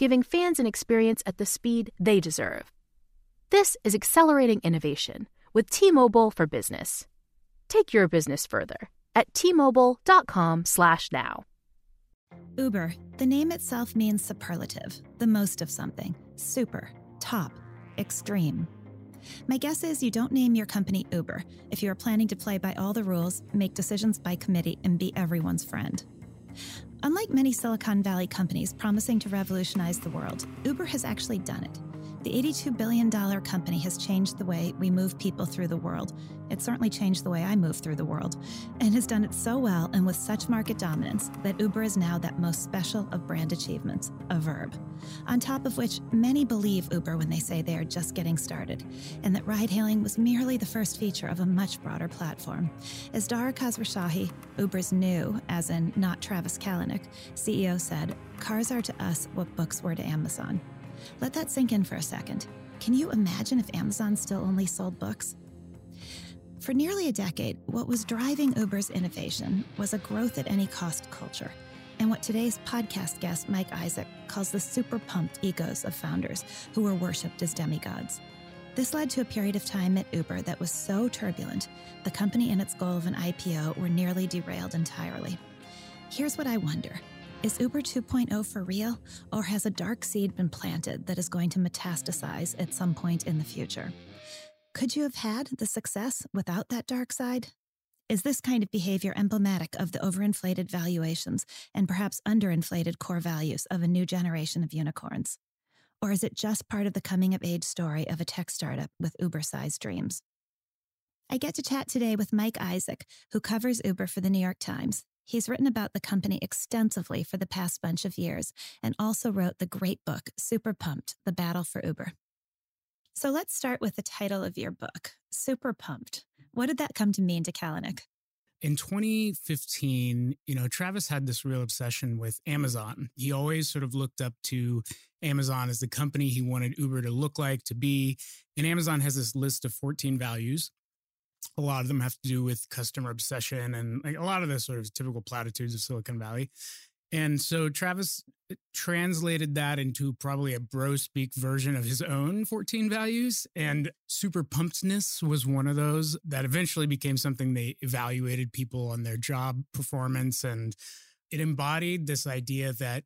giving fans an experience at the speed they deserve. This is accelerating innovation with T-Mobile for Business. Take your business further at t-mobile.com/now. Uber, the name itself means superlative, the most of something, super, top, extreme. My guess is you don't name your company Uber if you are planning to play by all the rules, make decisions by committee, and be everyone's friend. Unlike many Silicon Valley companies promising to revolutionize the world, Uber has actually done it. The $82 billion company has changed the way we move people through the world. It certainly changed the way I move through the world, and has done it so well and with such market dominance that Uber is now that most special of brand achievements, a verb. On top of which, many believe Uber when they say they are just getting started, and that ride hailing was merely the first feature of a much broader platform. As Dara Khosrowshahi, Uber's new, as in not Travis Kalanick, CEO said, cars are to us what books were to Amazon. Let that sink in for a second. Can you imagine if Amazon still only sold books? For nearly a decade, what was driving Uber's innovation was a growth at any cost culture, and what today's podcast guest, Mike Isaac, calls the super pumped egos of founders who were worshipped as demigods. This led to a period of time at Uber that was so turbulent, the company and its goal of an IPO were nearly derailed entirely. Here's what I wonder is Uber 2.0 for real, or has a dark seed been planted that is going to metastasize at some point in the future? Could you have had the success without that dark side? Is this kind of behavior emblematic of the overinflated valuations and perhaps underinflated core values of a new generation of unicorns? Or is it just part of the coming of age story of a tech startup with Uber sized dreams? I get to chat today with Mike Isaac, who covers Uber for the New York Times. He's written about the company extensively for the past bunch of years and also wrote the great book, Super Pumped The Battle for Uber. So let's start with the title of your book, Super Pumped. What did that come to mean to Kalanick? In 2015, you know, Travis had this real obsession with Amazon. He always sort of looked up to Amazon as the company he wanted Uber to look like, to be. And Amazon has this list of 14 values a lot of them have to do with customer obsession and like a lot of the sort of typical platitudes of Silicon Valley. And so Travis uh, translated that into probably a bro speak version of his own 14 values. And super pumpedness was one of those that eventually became something they evaluated people on their job performance. And it embodied this idea that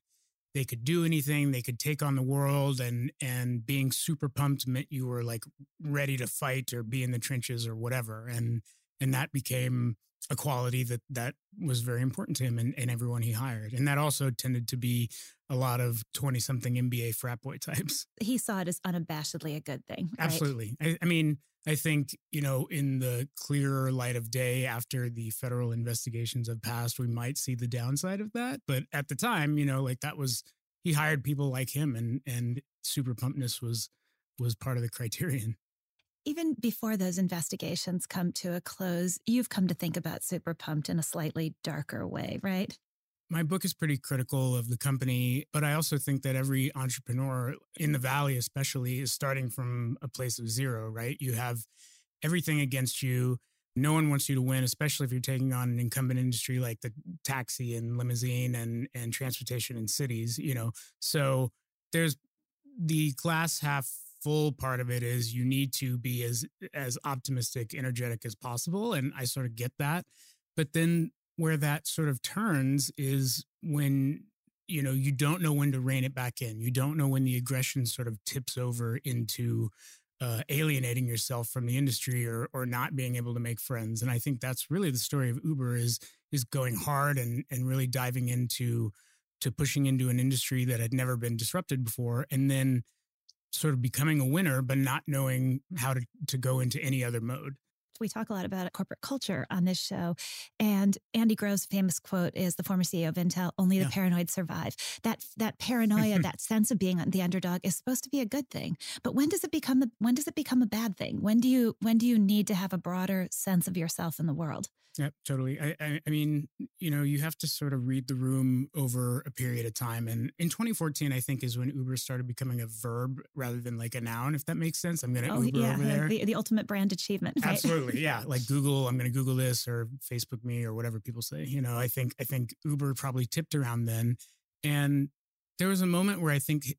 they could do anything they could take on the world and and being super pumped meant you were like ready to fight or be in the trenches or whatever and and that became a quality that that was very important to him and, and everyone he hired and that also tended to be a lot of 20 something mba frat boy types he saw it as unabashedly a good thing right? absolutely I, I mean I think, you know, in the clearer light of day after the federal investigations have passed, we might see the downside of that. But at the time, you know, like that was he hired people like him and and super pumpness was was part of the criterion. Even before those investigations come to a close, you've come to think about Super Pumped in a slightly darker way, right? My book is pretty critical of the company, but I also think that every entrepreneur in the Valley, especially, is starting from a place of zero, right? You have everything against you. No one wants you to win, especially if you're taking on an incumbent industry like the taxi and limousine and, and transportation in cities, you know. So there's the glass half full part of it is you need to be as as optimistic, energetic as possible. And I sort of get that. But then where that sort of turns is when you know, you don't know when to rein it back in. You don't know when the aggression sort of tips over into uh, alienating yourself from the industry or or not being able to make friends. And I think that's really the story of Uber is is going hard and and really diving into to pushing into an industry that had never been disrupted before, and then sort of becoming a winner, but not knowing mm-hmm. how to to go into any other mode we talk a lot about corporate culture on this show. And Andy Grove's famous quote is the former CEO of Intel, only the yeah. paranoid survive. That that paranoia, that sense of being the underdog is supposed to be a good thing. But when does it become the when does it become a bad thing? When do you when do you need to have a broader sense of yourself in the world? Yep, totally. I, I, I, mean, you know, you have to sort of read the room over a period of time. And in 2014, I think is when Uber started becoming a verb rather than like a noun, if that makes sense. I'm going to oh, Uber yeah, over there. The, the ultimate brand achievement. Right? Absolutely. Yeah. Like Google, I'm going to Google this or Facebook me or whatever people say. You know, I think, I think Uber probably tipped around then. And there was a moment where I think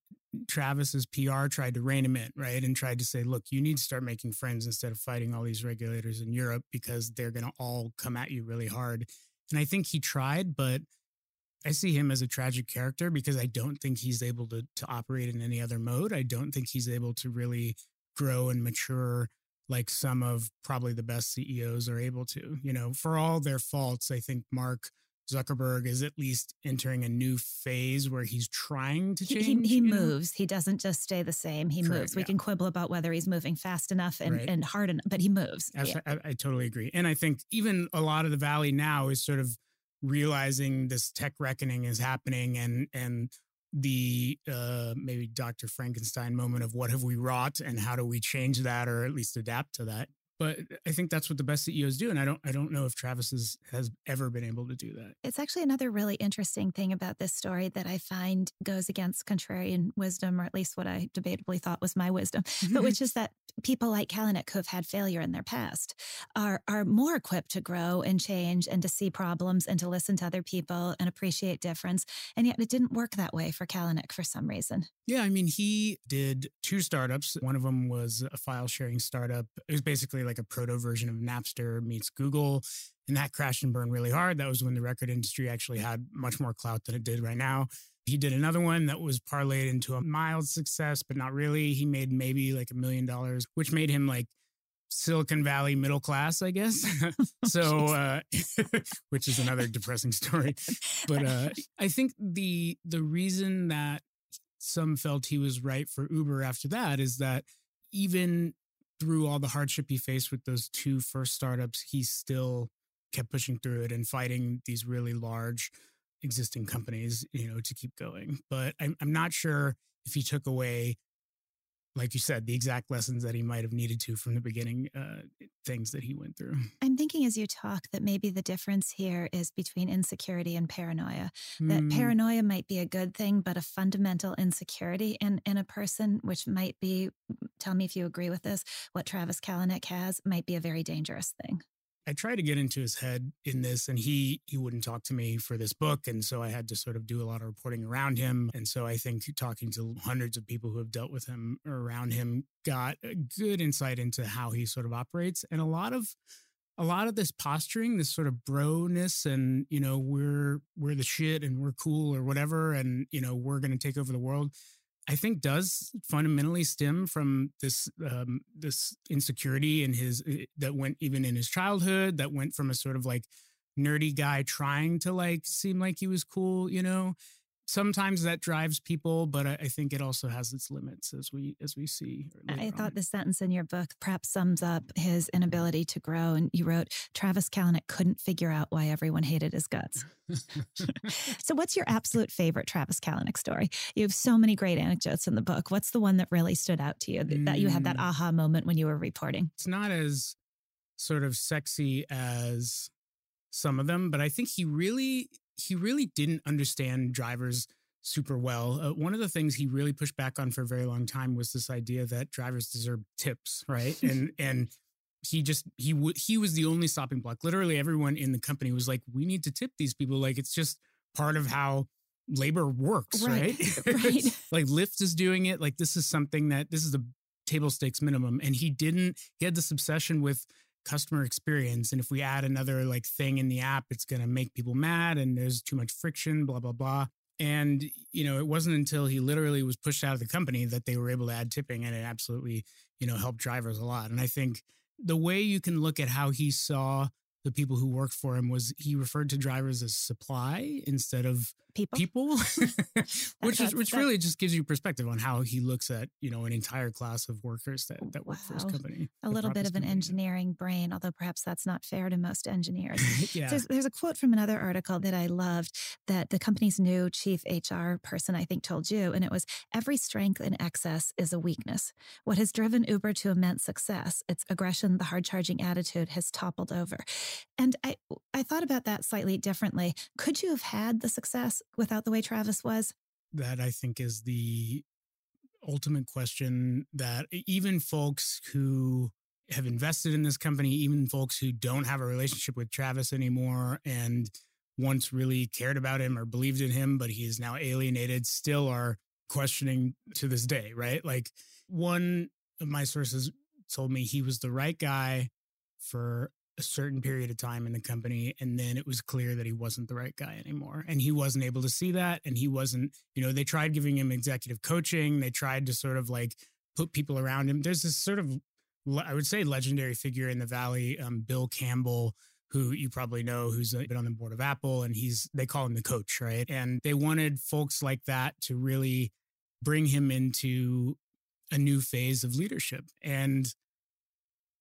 Travis's PR tried to rein him in, right? And tried to say, look, you need to start making friends instead of fighting all these regulators in Europe because they're going to all come at you really hard. And I think he tried, but I see him as a tragic character because I don't think he's able to, to operate in any other mode. I don't think he's able to really grow and mature like some of probably the best CEOs are able to. You know, for all their faults, I think Mark Zuckerberg is at least entering a new phase where he's trying to change. He, he, he moves. He doesn't just stay the same. He Correct, moves. We yeah. can quibble about whether he's moving fast enough and, right. and hard enough, but he moves. Yeah. I, I totally agree. And I think even a lot of the valley now is sort of realizing this tech reckoning is happening and and the uh, maybe Dr. Frankenstein moment of what have we wrought and how do we change that or at least adapt to that but I think that's what the best CEOs do, and I don't I don't know if Travis has, has ever been able to do that. It's actually another really interesting thing about this story that I find goes against contrarian wisdom, or at least what I debatably thought was my wisdom, but which is that people like Kalanick who have had failure in their past are are more equipped to grow and change and to see problems and to listen to other people and appreciate difference. And yet it didn't work that way for Kalanick for some reason. Yeah, I mean, he did two startups. One of them was a file sharing startup. It was basically like a proto version of Napster meets Google. And that crashed and burned really hard. That was when the record industry actually had much more clout than it did right now. He did another one that was parlayed into a mild success, but not really. He made maybe like a million dollars, which made him like Silicon Valley middle class, I guess. so, uh, which is another depressing story. But uh, I think the the reason that some felt he was right for Uber after that is that even through all the hardship he faced with those two first startups, he still kept pushing through it and fighting these really large existing companies, you know, to keep going. But I'm, I'm not sure if he took away like you said, the exact lessons that he might have needed to from the beginning, uh, things that he went through. I'm thinking as you talk that maybe the difference here is between insecurity and paranoia. Mm. That hmm. paranoia might be a good thing, but a fundamental insecurity in, in a person, which might be, tell me if you agree with this, what Travis Kalanick has might be a very dangerous thing. I tried to get into his head in this and he he wouldn't talk to me for this book and so I had to sort of do a lot of reporting around him and so I think talking to hundreds of people who have dealt with him around him got a good insight into how he sort of operates and a lot of a lot of this posturing this sort of broness and you know we're we're the shit and we're cool or whatever and you know we're going to take over the world I think does fundamentally stem from this um, this insecurity in his eh, that went even in his childhood that went from a sort of like nerdy guy trying to like seem like he was cool, you know, sometimes that drives people, but I, I, think it also has its limits as we as we see. I thought the sentence in your book perhaps sums up his inability to grow. And you wrote, Travis Kalanick couldn't figure out why everyone hated his guts. so, what's your absolute favorite Travis Kalanick story? You have so many great anecdotes in the book. What's the one that really stood out to you that, that you had that mm. aha moment when you were reporting? It's not as sort of sexy as some of them, but I think he really he really didn't understand drivers super well. Uh, one of the things he really pushed back on for a very long time was this idea that drivers deserve tips, right? and and he just he w- he was the only stopping block. Literally everyone in the company was like, "We need to tip these people. Like it's just part of how labor works, right?" Right. right. like Lyft is doing it. Like this is something that this is the table stakes minimum, and he didn't. He had this obsession with customer experience. And if we add another like thing in the app, it's going to make people mad and there's too much friction, blah, blah, blah. And, you know, it wasn't until he literally was pushed out of the company that they were able to add tipping and it absolutely, you know, helped drivers a lot. And I think the way you can look at how he saw the people who worked for him was he referred to drivers as supply instead of people, people? Which is which really just gives you perspective on how he looks at you know an entire class of workers that, that work wow. for his company a little bit of an engineering brain although perhaps that's not fair to most engineers. Yeah. there's, there's a quote from another article that i loved that the company's new chief hr person i think told you and it was every strength in excess is a weakness. What has driven uber to immense success its aggression the hard charging attitude has toppled over. And i i thought about that slightly differently. Could you have had the success without the way Travis was? That I think is the ultimate question that even folks who have invested in this company, even folks who don't have a relationship with Travis anymore and once really cared about him or believed in him, but he is now alienated, still are questioning to this day, right? Like one of my sources told me he was the right guy for a certain period of time in the company and then it was clear that he wasn't the right guy anymore and he wasn't able to see that and he wasn't you know they tried giving him executive coaching they tried to sort of like put people around him. There's this sort of i would say legendary figure in the valley um, bill campbell who you probably know who's been on the board of apple and he's they call him the coach right? And they wanted folks like that to really bring him into a new phase of leadership and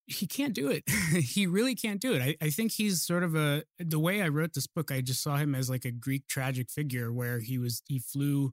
he can't do it. he really can't do it. I, I think he's sort of a the way I wrote this book, I just saw him as like a Greek tragic figure where he was he flew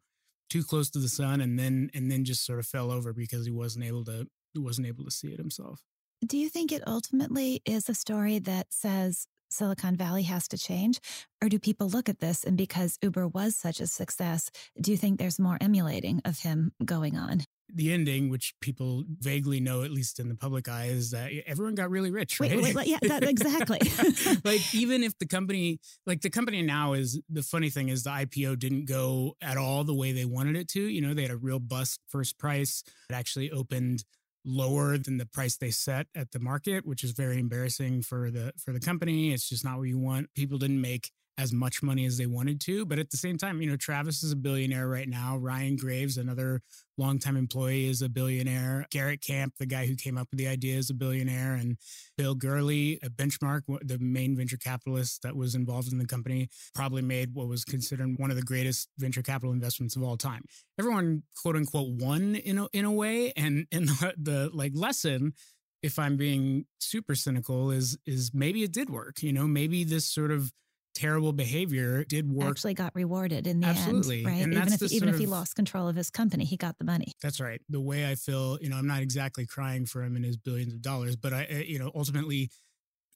too close to the sun and then and then just sort of fell over because he wasn't able to he wasn't able to see it himself. Do you think it ultimately is a story that says Silicon Valley has to change? Or do people look at this and because Uber was such a success, do you think there's more emulating of him going on? The ending, which people vaguely know, at least in the public eye, is that everyone got really rich. Right? Wait, wait, yeah, that, exactly. like even if the company, like the company now is the funny thing is the IPO didn't go at all the way they wanted it to. You know, they had a real bust first price. It actually opened lower than the price they set at the market, which is very embarrassing for the for the company. It's just not what you want. People didn't make as much money as they wanted to. But at the same time, you know, Travis is a billionaire right now. Ryan Graves, another longtime employee, is a billionaire. Garrett Camp, the guy who came up with the idea, is a billionaire. And Bill Gurley, a benchmark, the main venture capitalist that was involved in the company, probably made what was considered one of the greatest venture capital investments of all time. Everyone, quote unquote, won in a, in a way. And, and the, the like lesson if I'm being super cynical, is is maybe it did work. You know, maybe this sort of terrible behavior did work. Actually got rewarded in the Absolutely. end, right? And even if even if he lost control of his company, he got the money. That's right. The way I feel, you know, I'm not exactly crying for him and his billions of dollars, but I, eh, you know, ultimately,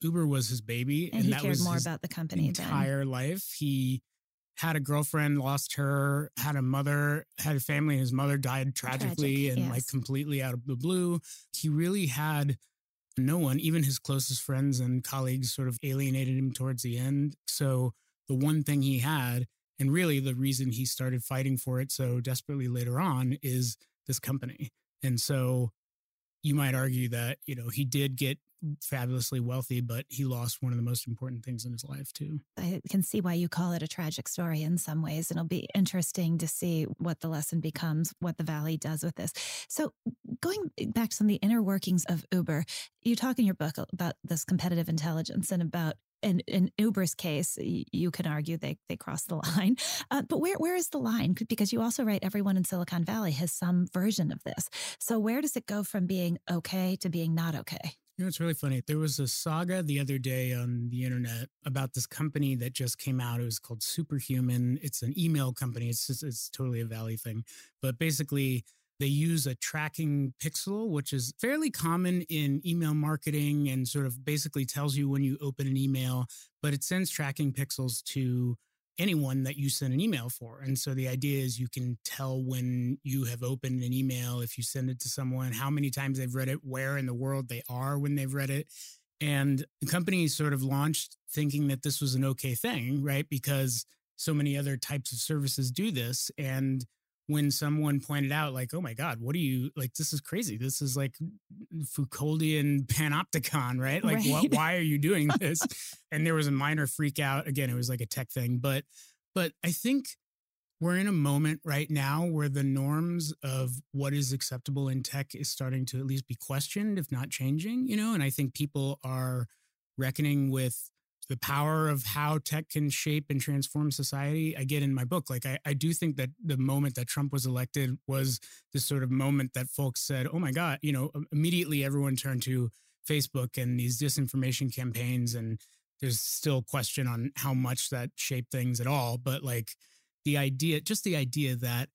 Uber was his baby, and, and he that cared was more about the company entire then. life. He had a girlfriend, lost her, had a mother, had a family. His mother died tragically Tragic, and yes. like completely out of the blue. He really had no one, even his closest friends and colleagues, sort of alienated him towards the end. So the one thing he had, and really the reason he started fighting for it so desperately later on is this company. And so you might argue that, you know, he did get fabulously wealthy, but he lost one of the most important things in his life too. I can see why you call it a tragic story in some ways. And it'll be interesting to see what the lesson becomes, what the Valley does with this. So, going back to some of the inner workings of Uber, you talk in your book about this competitive intelligence and about in, in Uber's case, you can argue they they crossed the line. Uh, but where where is the line? Because you also write everyone in Silicon Valley has some version of this. So where does it go from being okay to being not okay? You know, it's really funny. There was a saga the other day on the internet about this company that just came out. It was called Superhuman. It's an email company. It's just, it's totally a Valley thing, but basically they use a tracking pixel, which is fairly common in email marketing and sort of basically tells you when you open an email, but it sends tracking pixels to anyone that you send an email for. And so the idea is you can tell when you have opened an email, if you send it to someone, how many times they've read it, where in the world they are when they've read it. And the company sort of launched thinking that this was an okay thing, right? Because so many other types of services do this. And when someone pointed out like oh my god what are you like this is crazy. This is like foucauldian panopticon right? Like right. What, why are you doing this? And there was a minor freak out. Again it was like a tech thing but but i think we're in a moment right now where the norms of what is acceptable in tech is starting to at least be questioned, if not changing, you know, and I think people are reckoning with the power of how tech can shape and transform society. I get in my book, like I, I do think that the moment that Trump was elected was this sort of moment that folks said, oh my God, you know, immediately everyone turned to Facebook and these disinformation campaigns. And there's still question on how much that shaped things at all. But like the idea, just the idea that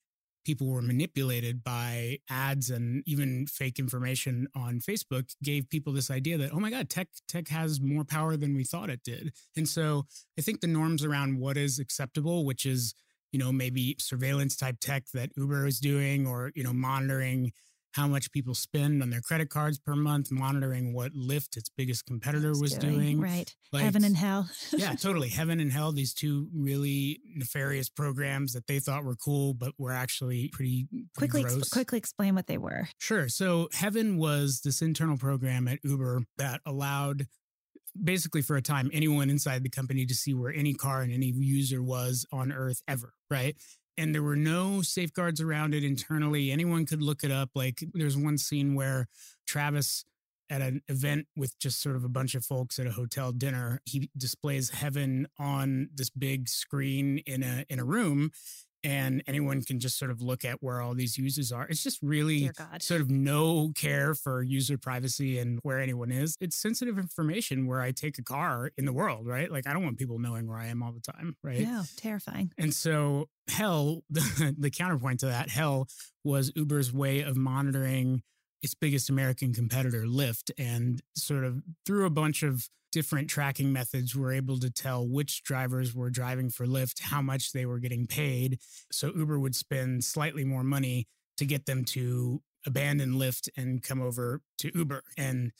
people were manipulated by ads and even fake information on Facebook gave people this idea that oh my god tech tech has more power than we thought it did. And so I think the norms around what is acceptable which is you know maybe surveillance type tech that Uber is doing or you know monitoring how much people spend on their credit cards per month, monitoring what Lyft, its biggest competitor, was doing. doing. Right. Like, Heaven and Hell. yeah, totally. Heaven and Hell, these two really nefarious programs that they thought were cool, but were actually pretty, pretty quickly, quickly explain what they were. Sure. So Heaven was this internal program at Uber that allowed basically for a time anyone inside the company to see where any car and any user was on earth ever right and there were no safeguards around it internally. Anyone could look it up. Like there's one scene where Travis at an event with just sort of a bunch of folks at a hotel dinner, he displays heaven on this big screen in a in a room and anyone can just sort of look at where all these users are. It's just really sort of no care for user privacy and where anyone is. It's sensitive information where I take a car in the world, right? Like I don't want people knowing where I am all the time, right? Yeah, terrifying. And so Hell, the, the counterpoint to that, Hell was Uber's way of monitoring its biggest American competitor, Lyft, and sort of through a bunch of different tracking methods, we're able to tell which drivers were driving for Lyft, how much they were getting paid. So Uber would spend slightly more money to get them to abandon Lyft and come over to Uber. And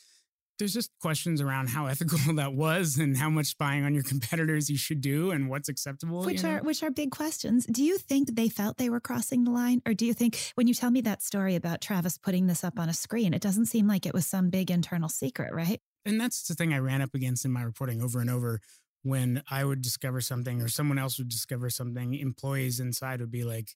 there's just questions around how ethical that was and how much spying on your competitors you should do and what's acceptable. Which you know? are which are big questions. Do you think they felt they were crossing the line? Or do you think when you tell me that story about Travis putting this up on a screen, it doesn't seem like it was some big internal secret, right? And that's the thing I ran up against in my reporting over and over. When I would discover something or someone else would discover something, employees inside would be like,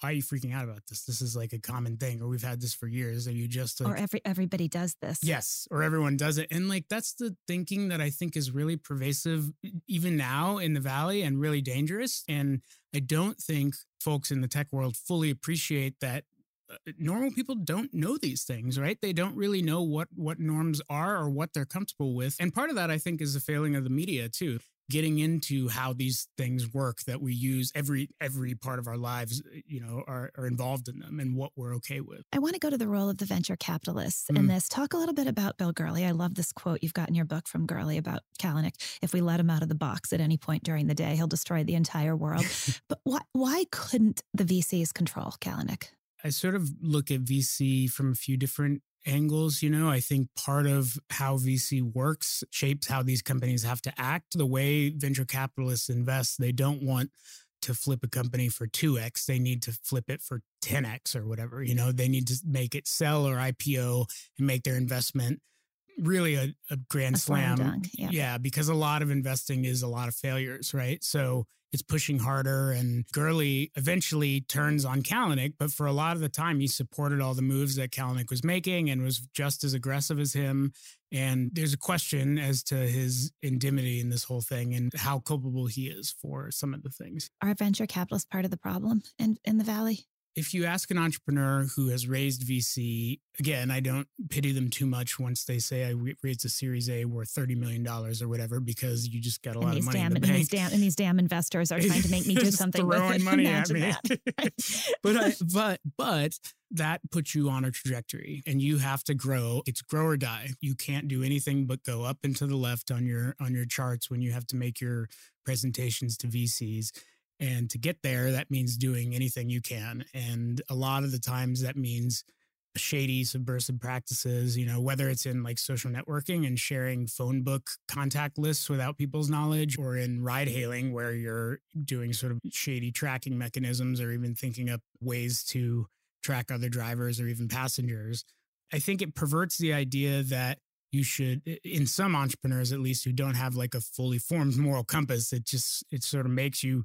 why are you freaking out about this? This is like a common thing, or we've had this for years. Are you just like, or every everybody does this? Yes, or everyone does it, and like that's the thinking that I think is really pervasive even now in the valley and really dangerous. And I don't think folks in the tech world fully appreciate that uh, normal people don't know these things right they don't really know what what norms are or what they're comfortable with and part of that i think is a failing of the media too getting into how these things work that we use every every part of our lives you know are, are involved in them and what we're okay with. I want to go to the role of the venture capitalists mm. in this. Talk a little bit about bill gurley. I love this quote you've got in your book from gurley about kalanick. If we let him out of the box at any point during the day he'll destroy the entire world. But why, why couldn't the vcs control kalanick? I sort of look at VC from a few different angles. You know, I think part of how VC works shapes how these companies have to act. The way venture capitalists invest, they don't want to flip a company for 2x. They need to flip it for 10x or whatever. You know, they need to make it sell or IPO and make their investment really a, a grand a slam. yeah. yeah, because a lot of investing is a lot of failures, right? So it's pushing harder. And Gurley eventually turns on Kalanick, but for a lot of the time, he supported all the moves that Kalanick was making and was just as aggressive as him. And there's a question as to his indemnity in this whole thing and how culpable he is for some of the things. Are venture capitalists part of the problem in, in the Valley? If you ask an entrepreneur who has raised VC, again, I don't pity them too much once they say I raised a Series A worth thirty million dollars or whatever because you just got a and lot of money damn, in the and bank. These damn, and these damn investors are trying to make me do something throwing with it. money Imagine at me. but I, but but that puts you on a trajectory, and you have to grow. It's grow or die. You can't do anything but go up and to the left on your on your charts when you have to make your presentations to VCs and to get there, that means doing anything you can. And a lot of the times that means shady subversive practices, you know, whether it's in like social networking and sharing phone book contact lists without people's knowledge or in ride hailing where you're doing sort of shady tracking mechanisms or even thinking up ways to track other drivers or even passengers. I think it perverts the idea that you should in some entrepreneurs at least who don't have like a fully formed moral compass it just it sort of makes you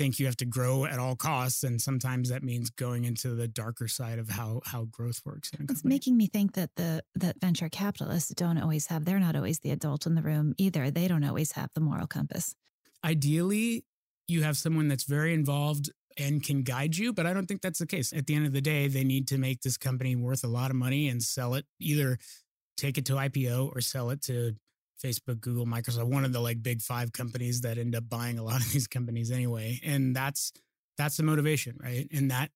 think you have to grow at all costs, and sometimes that means going into the darker side of how how growth works. it's making me think that the that venture capitalists don't always have. They're not always the adult in the room either. They don't always have the moral compass. Ideally, you have someone that's very involved and can guide you, but I don't think that's the case. At the end of the day, they need to make this company worth a lot of money and sell it either take it to IPO or sell it to Facebook, Google, Microsoft, one of the like big five companies that end up buying a lot of these companies anyway. And that's that's the motivation, right? And that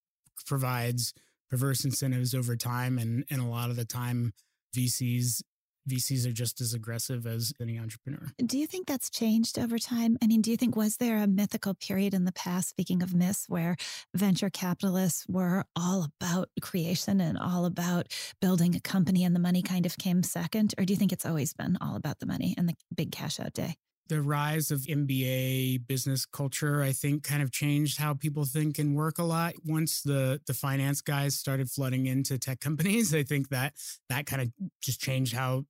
provides perverse incentives over time. And and a lot of the time VCs VCs are just as aggressive as any entrepreneur. Do you think that's changed over time? I mean, do you think was there a mythical period in the past, speaking of myths, where venture capitalists were all about creation and all about building a company and the money kind of came second? Or do you think it's always been all about the money and the big cash out day? The rise of MBA business culture, I think, kind of changed how people think and work a lot. Once the the finance guys started flooding into tech companies, I think that that kind of just changed how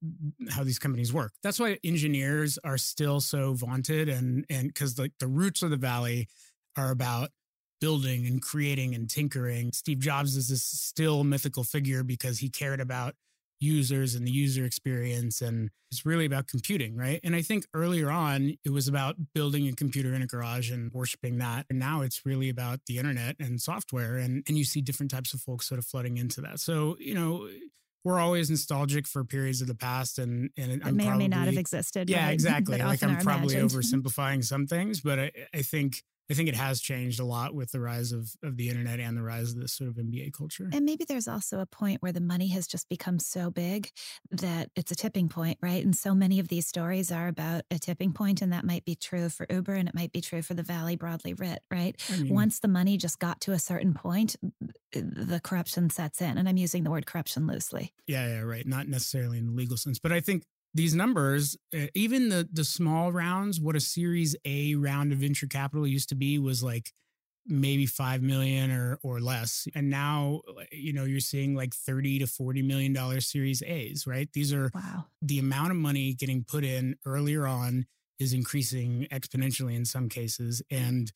how these companies work. That's why engineers are still so vaunted, and and because like the roots of the valley are about building and creating and tinkering. Steve Jobs is this still mythical figure because he cared about users and the user experience. And it's really about computing, right? And I think earlier on, it was about building a computer in a garage and worshiping that. And now it's really about the internet and software. And, and you see different types of folks sort of flooding into that. So, you know, we're always nostalgic for periods of the past and and it may probably, or may not have existed. Yeah, right? exactly. like I'm probably imagined. oversimplifying some things, but I, I think I think it has changed a lot with the rise of, of the internet and the rise of this sort of MBA culture. And maybe there's also a point where the money has just become so big that it's a tipping point, right? And so many of these stories are about a tipping point, and that might be true for Uber and it might be true for the Valley broadly writ, right? I mean, Once the money just got to a certain point, the corruption sets in. And I'm using the word corruption loosely. Yeah, yeah, right. Not necessarily in the legal sense, but I think these numbers, uh, even the the small rounds, what a Series A round of venture capital used to be was like maybe 5 million or or less. And now you know you're seeing like 30 to 40 million dollar series a's right? These are wow. the amount of money getting put in earlier on is increasing exponentially in some cases. And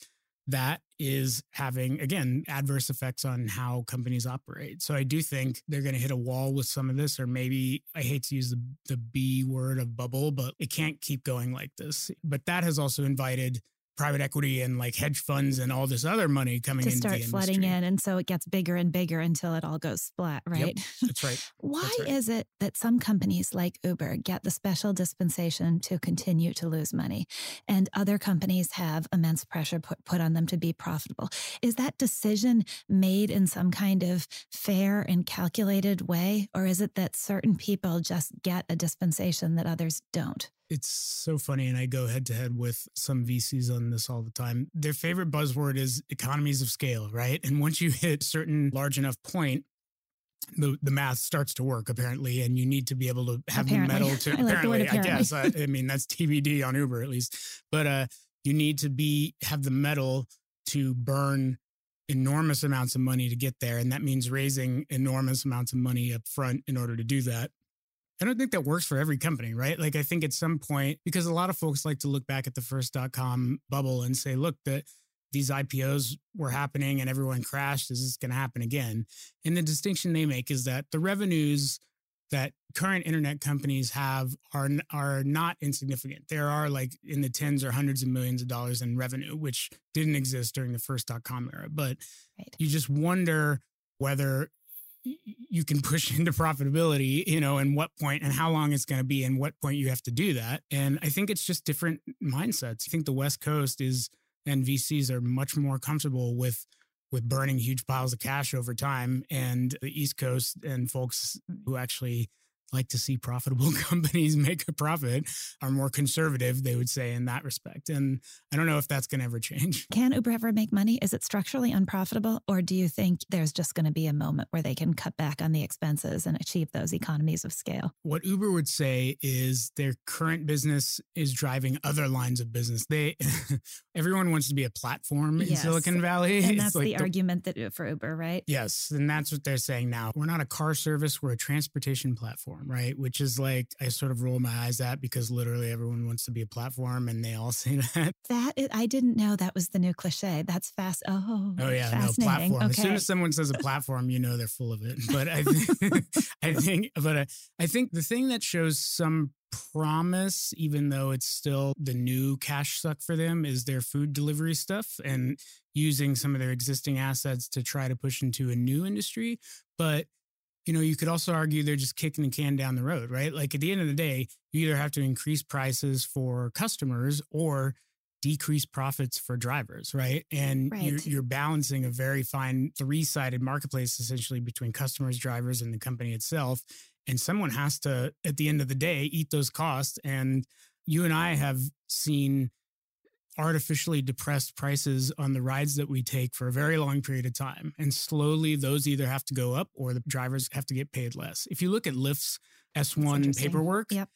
that is having again adverse effects on how companies operate. So I do think they're going to hit a wall with some of this, or maybe I hate to use the, the B word of bubble, but it can't keep going like this. But that has also invited private equity and like hedge funds and all this other money coming to start flooding in and so it gets bigger and bigger until it all goes splat right? yep, that's right why that's right. is it that some companies like uber get the special dispensation to continue to lose money and other companies have immense pressure put, put on them to be profitable? Is that decision made in some kind of fair and calculated way or is it that certain people just get a dispensation that others don't it's so funny. And I go head to head with some VCs on this all the time. Their favorite buzzword is economies of scale, right? And once you hit certain large enough point, the, the math starts to work apparently, and you need to be able to have apparently. the mettle to I apparently, like apparently, I guess. I, I mean, that's TBD on Uber at least, but uh, you need to be have the mettle to burn enormous amounts of money to get there, and that means raising enormous amounts of money up front in order to do that. I don't think that works for every company, right? Like I think at some point, because a lot of folks like to look back at the first dot com bubble and say, look, that these IPOs were happening and everyone crashed. Is this going to happen again? And the distinction they make is that the revenues that current internet companies have are are not insignificant. There are like in the tens or hundreds of millions of dollars in revenue, which didn't exist during the first dot com era. But right. you just wonder whether you can push into profitability, you know, and what point and how long it's going to be and what point you have to do that. And I think it's just different mindsets. I think the West Coast is and VCs are much more comfortable with with burning huge piles of cash over time and the East Coast and folks who actually like to see profitable companies make a profit are more conservative, they would say, in that respect. And I don't know if that's going to ever change. Can Uber ever make money? Is it structurally unprofitable? Or do you think there's just going to be a moment where they can cut back on the expenses and achieve those economies of scale? What Uber would say is their current business is driving other lines of business. They everyone wants to be a platform in yes. Silicon Valley. And that's like the, the argument that uh, for Uber, right? Yes. And that's what they're saying now. We're not a car service, we're a transportation platform platform, right? Which is like I sort of roll my eyes at because literally everyone wants to be a platform, and they all say that. That is, I didn't know that was the new cliche. That's fast. Oh, oh yeah, no platform. Okay. As soon as someone says a platform, you know they're full of it. But I, think, I think, but I, I think the thing that shows some promise, even though it's still the new cash suck for them, is their food delivery stuff and using some of their existing assets to try to push into a new industry. But you know, you could also argue they're just kicking the can down the road, right? Like at the end of the day, you either have to increase prices for customers or decrease profits for drivers, right? And right. You're, you're, balancing a very fine three sided marketplace essentially between customers, drivers, and the company itself. And someone has to, at the end of the day, eat those costs. And you and I have seen artificially depressed prices on the rides that we take for a very long period of time. And slowly those either have to go up or the drivers have to get paid less. If you look at Lyft's S1 paperwork, yep.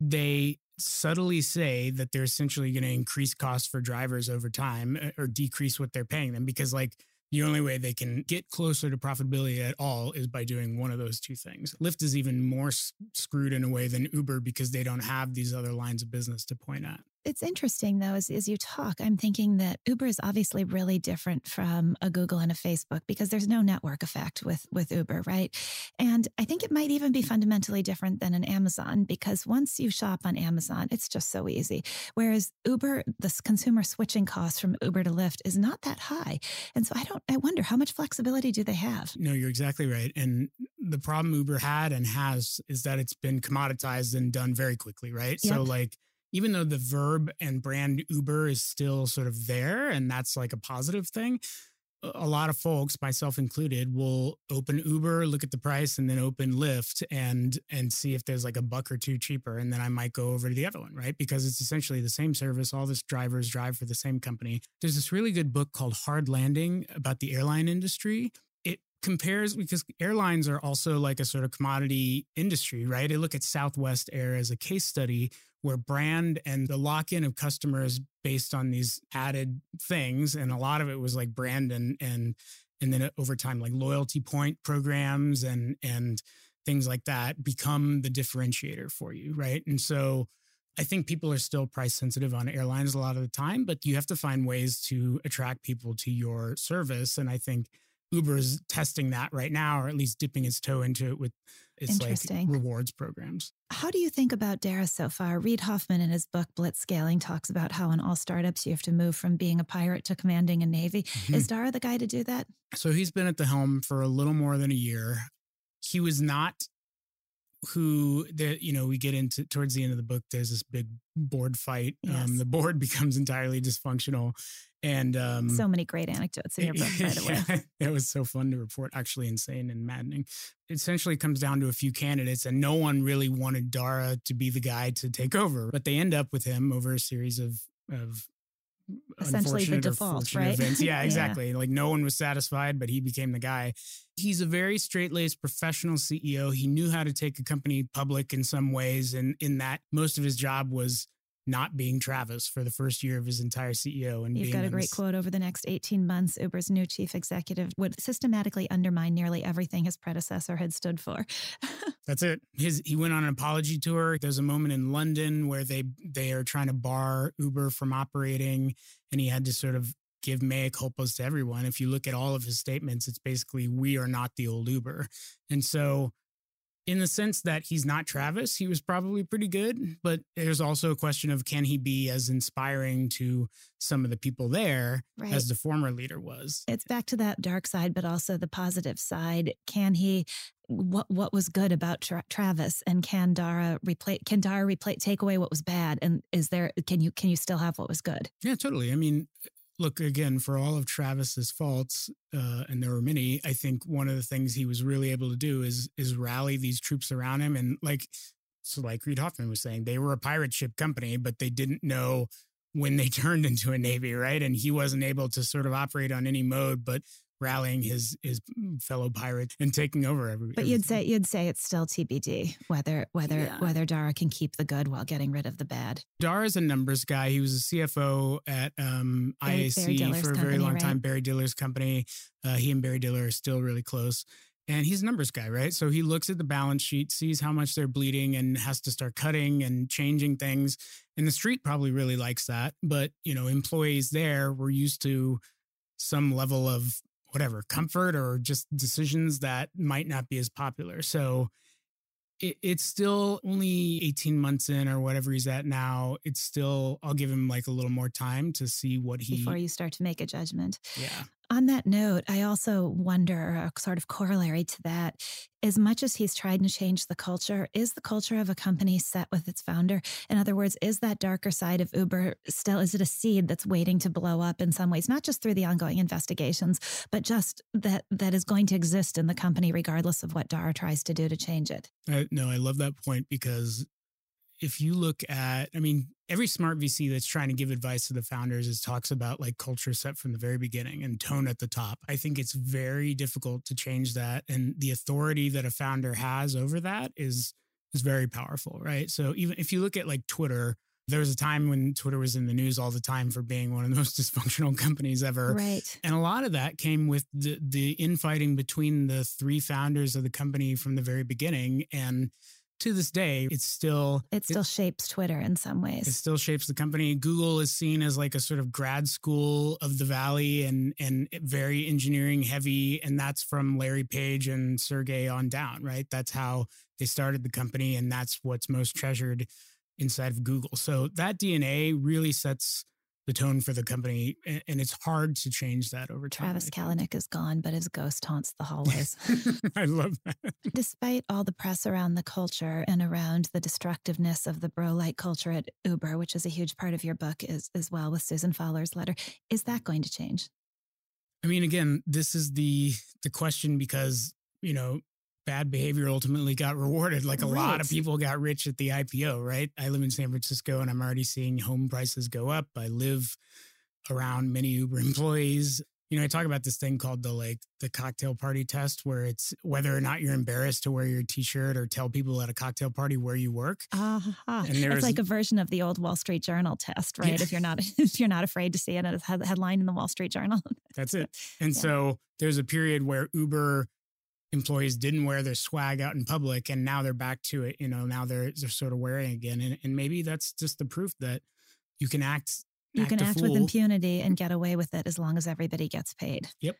they subtly say that they're essentially going to increase costs for drivers over time uh, or decrease what they're paying them because like the only way they can get closer to profitability at all is by doing one of those two things. Lyft is even more screwed in a way than Uber because they don't have these other lines of business to point at it's interesting though, as, as you talk, I'm thinking that Uber is obviously really different from a Google and a Facebook because there's no network effect with, with Uber, right? And I think it might even be fundamentally different than an Amazon because once you shop on Amazon, it's just so easy. Whereas Uber, the consumer switching cost from Uber to Lyft is not that high. And so I don't, I wonder how much flexibility do they have? No, you're exactly right. And the problem Uber had and has is that it's been commoditized and done very quickly, right? Yep. So like, even though the verb and brand Uber is still sort of there, and that's like a positive thing, a lot of folks, myself included, will open Uber, look at the price, and then open Lyft and and see if there's like a buck or two cheaper, and then I might go over to the other one, right? Because it's essentially the same service. All this drivers drive for the same company. There's this really good book called Hard Landing about the airline industry, It compares because airlines are also like a sort of commodity industry, right? I look at Southwest Air as a case study where brand and the lock in of customers based on these added things. And a lot of it was like brand and, and, and then uh, over time, like loyalty point programs and, and things like that become the differentiator for you, right? And so, I think people are still price sensitive on airlines a lot of the time, but you have to find ways to attract people to your service. And I think Uber is testing that right now, or at least dipping its toe into it with its like rewards programs. How do you think about Dara so far? Reid Hoffman in his book Blitzscaling talks about how in all startups you have to move from being a pirate to commanding a navy. Mm-hmm. Is Dara the guy to do that? So he's been at the helm for a little more than a year. He was not who that you know we get into towards the end of the book there's this big board fight um, yes. um, the board becomes entirely dysfunctional and um, so many great anecdotes in your book by the way it was so fun to report actually insane and maddening it essentially comes down to a few candidates and no one really wanted dara to be the guy to take over but they end up with him over a series of of essentially the default, right? Events. Yeah, exactly. yeah. Like no one was satisfied, but he became the guy. He's a very straight laced professional CEO. He knew how to take a company public in some ways, and in that, most of his job was not being Travis for the first year of his entire CEO. And you've got a great this... quote over the next 18 months, Uber's new chief executive would systematically undermine nearly everything his predecessor had stood for. That's it. His he went on an apology tour. There's a moment in London where they they are trying to bar Uber from operating, and he had to sort of give mea culpas to everyone. If you look at all of his statements, it's basically we are not the old Uber. And so in the sense that he's not Travis, he was probably pretty good. But there's also a question of can he be as inspiring to some of the people there right. as the former leader was? It's back to that dark side, but also the positive side. Can he? What what was good about Tra- Travis, and can Dara replace? Can Dara replace? Take away what was bad, and is there? Can you can you still have what was good? Yeah, totally. I mean, look again for all of Travis's faults, uh, and there were many. I think one of the things he was really able to do is is rally these troops around him, and like so, like Reid Hoffman was saying, they were a pirate ship company, but they didn't know when they turned into a navy, right? And he wasn't able to sort of operate on any mode, but rallying his his fellow pirates and taking over every. But you'd say you'd say it's still TBD whether whether yeah. whether Dara can keep the good while getting rid of the bad. Dara's a numbers guy. He was a CFO at um, Barry, IAC Barry for a very long time. Barry Diller's company. Uh, he and Barry Diller are still really close. And he's a numbers guy, right? So he looks at the balance sheet, sees how much they're bleeding and has to start cutting and changing things. And the street probably really likes that. But, you know, employees there were used to some level of whatever comfort or just decisions that might not be as popular. So it, it's still only 18 months in or whatever he's at now. It's still, I'll give him like a little more time to see what he. Before you start to make a judgment. Yeah. On that note, I also wonder, a sort of corollary to that, as much as he's tried to change the culture, is the culture of a company set with its founder? In other words, is that darker side of Uber still, is it a seed that's waiting to blow up in some ways, not just through the ongoing investigations, but just that that is going to exist in the company regardless of what Dara tries to do to change it? I, no, I love that point because if you look at, I mean, every smart VC that's trying to give advice to the founders is talks about like culture set from the very beginning and tone at the top. I think it's very difficult to change that. And the authority that a founder has over that is is very powerful, right? So even if you look at like Twitter, there was a time when Twitter was in the news all the time for being one of the most dysfunctional companies ever. Right. And a lot of that came with the the infighting between the three founders of the company from the very beginning. And to this day, it's still it still it, shapes Twitter in some ways. It still shapes the company. Google is seen as like a sort of grad school of the valley and and very engineering heavy, and that's from Larry Page and Sergey on down, right? That's how they started the company, and that's what's most treasured inside of Google. So that DNA really sets the tone for the company. And it's hard to change that over time. Travis Kalanick is gone, but his ghost haunts the hallways. I love that. Despite all the press around the culture and around the destructiveness of the bro light culture at Uber, which is a huge part of your book as, as well with Susan Fowler's letter, is that going to change? I mean, again, this is the the question because, you know, bad behavior ultimately got rewarded. Like a right. lot of people got rich at the IPO, right? I live in San Francisco and I'm already seeing home prices go up. I live around many Uber employees. You know, I talk about this thing called the like the cocktail party test, where it's whether or not you're embarrassed to wear your T-shirt or tell people at a cocktail party where you work. Uh-huh. And there's like a version of the old Wall Street Journal test, right? Yeah. If you're not if you're not afraid to see it as a headline in the Wall Street Journal. That's it. And yeah. so there's a period where Uber employees didn't wear their swag out in public and now they're back to it you know now they're they're sort of wearing again and, and maybe that's just the proof that you can act you act can act with impunity and get away with it as long as everybody gets paid yep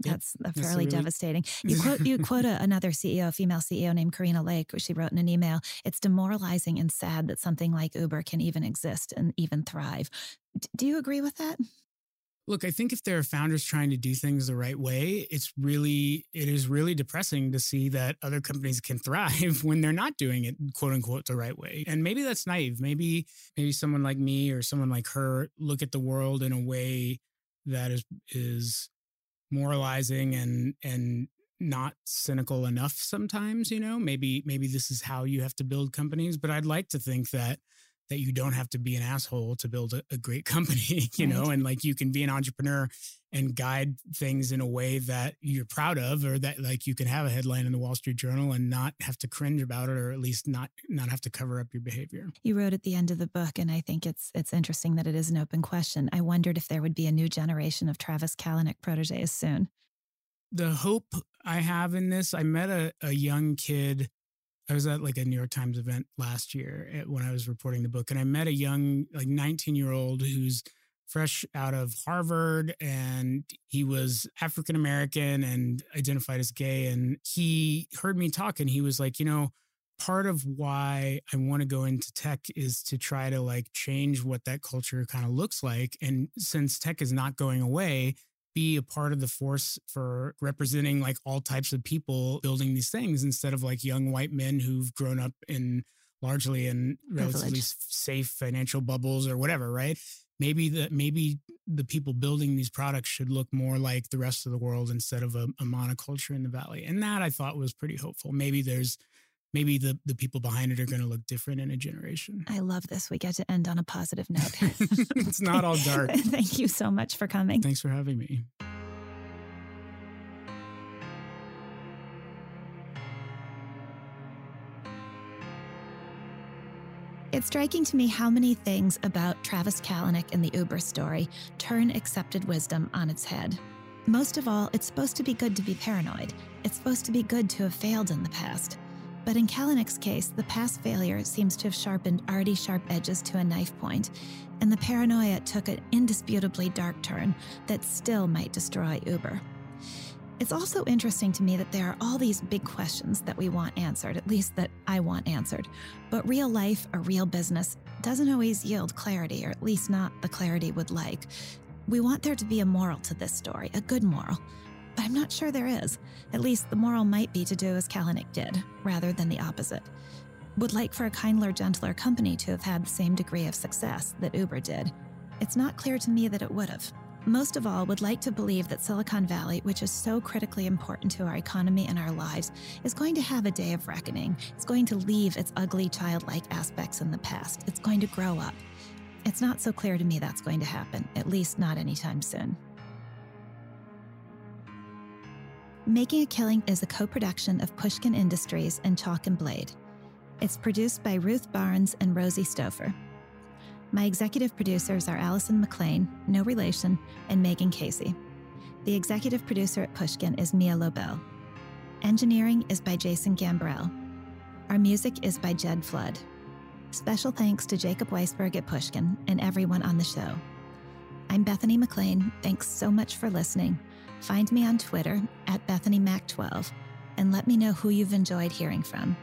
that's yep. fairly devastating. You quote you quote a, another CEO, a female CEO named Katrina Lake, which she wrote in an email. It's demoralizing and sad that something like Uber can even exist and even thrive. D- do you agree with that? Look, I think if there are founders trying to do things the right way, it's really, it is really depressing to see that other companies can thrive when they're not doing it, quote unquote, the right way. And maybe that's naive. Maybe, maybe someone like me or someone like her look at the world in a way that is, is moralizing and, and not cynical enough sometimes, you know, maybe, maybe this is how you have to build companies. But I'd like to think that that you don't have to be an asshole to build a, a great company, you right. know, and like you can be an entrepreneur and guide things in a way that you're proud of or that like you can have a headline in the Wall Street Journal and not have to cringe about it or at least not not have to cover up your behavior. You wrote at the end of the book and I think it's it's interesting that it is an open question. I wondered if there would be a new generation of Travis Kalanick proteges soon. The hope I have in this, I met a, a young kid I was at like a New York Times event last year eh, when I was reporting the book, and I met a young, like 19 year old who's fresh out of Harvard and he was African American and identified as gay. And he heard me talk and he was like, you know, part of why I want to go into tech is to try to like change what that culture kind of looks like. And since tech is not going away, be a part of the force for representing like all types of people building these things instead of like young white men who've grown up in largely in relatively safe financial bubbles or whatever, right? Maybe the maybe the people building these products should look more like the rest of the world instead of a, a monoculture in the valley. And that I thought was pretty hopeful. Maybe there's maybe the, the people behind it are going to look different in a generation. I love this. We get to end on a positive note. it's not all dark. Thank you so much for coming. Thanks for having me. It's striking to me how many things about Travis Kalanick and the Uber story turn accepted wisdom on its head. Most of all, it's supposed to be good to be paranoid. It's supposed to be good to have failed in the past. But in Kalanick's case, the past failure seems to have sharpened already sharp edges to a knife point, and the paranoia took an indisputably dark turn that still might destroy Uber. It's also interesting to me that there are all these big questions that we want answered, at least that I want answered. But real life or real business doesn't always yield clarity, or at least not the clarity we'd like. We want there to be a moral to this story, a good moral. But I'm not sure there is. At least the moral might be to do as Kalanick did, rather than the opposite. Would like for a kindler, gentler company to have had the same degree of success that Uber did. It's not clear to me that it would have. Most of all, would like to believe that Silicon Valley, which is so critically important to our economy and our lives, is going to have a day of reckoning. It's going to leave its ugly, childlike aspects in the past. It's going to grow up. It's not so clear to me that's going to happen, at least not anytime soon. Making a Killing is a co production of Pushkin Industries and Chalk and Blade. It's produced by Ruth Barnes and Rosie Stouffer. My executive producers are Allison McLean, no relation, and Megan Casey. The executive producer at Pushkin is Mia Lobel. Engineering is by Jason Gambrell. Our music is by Jed Flood. Special thanks to Jacob Weisberg at Pushkin and everyone on the show. I'm Bethany McLean. Thanks so much for listening. Find me on Twitter at BethanyMac12 and let me know who you've enjoyed hearing from.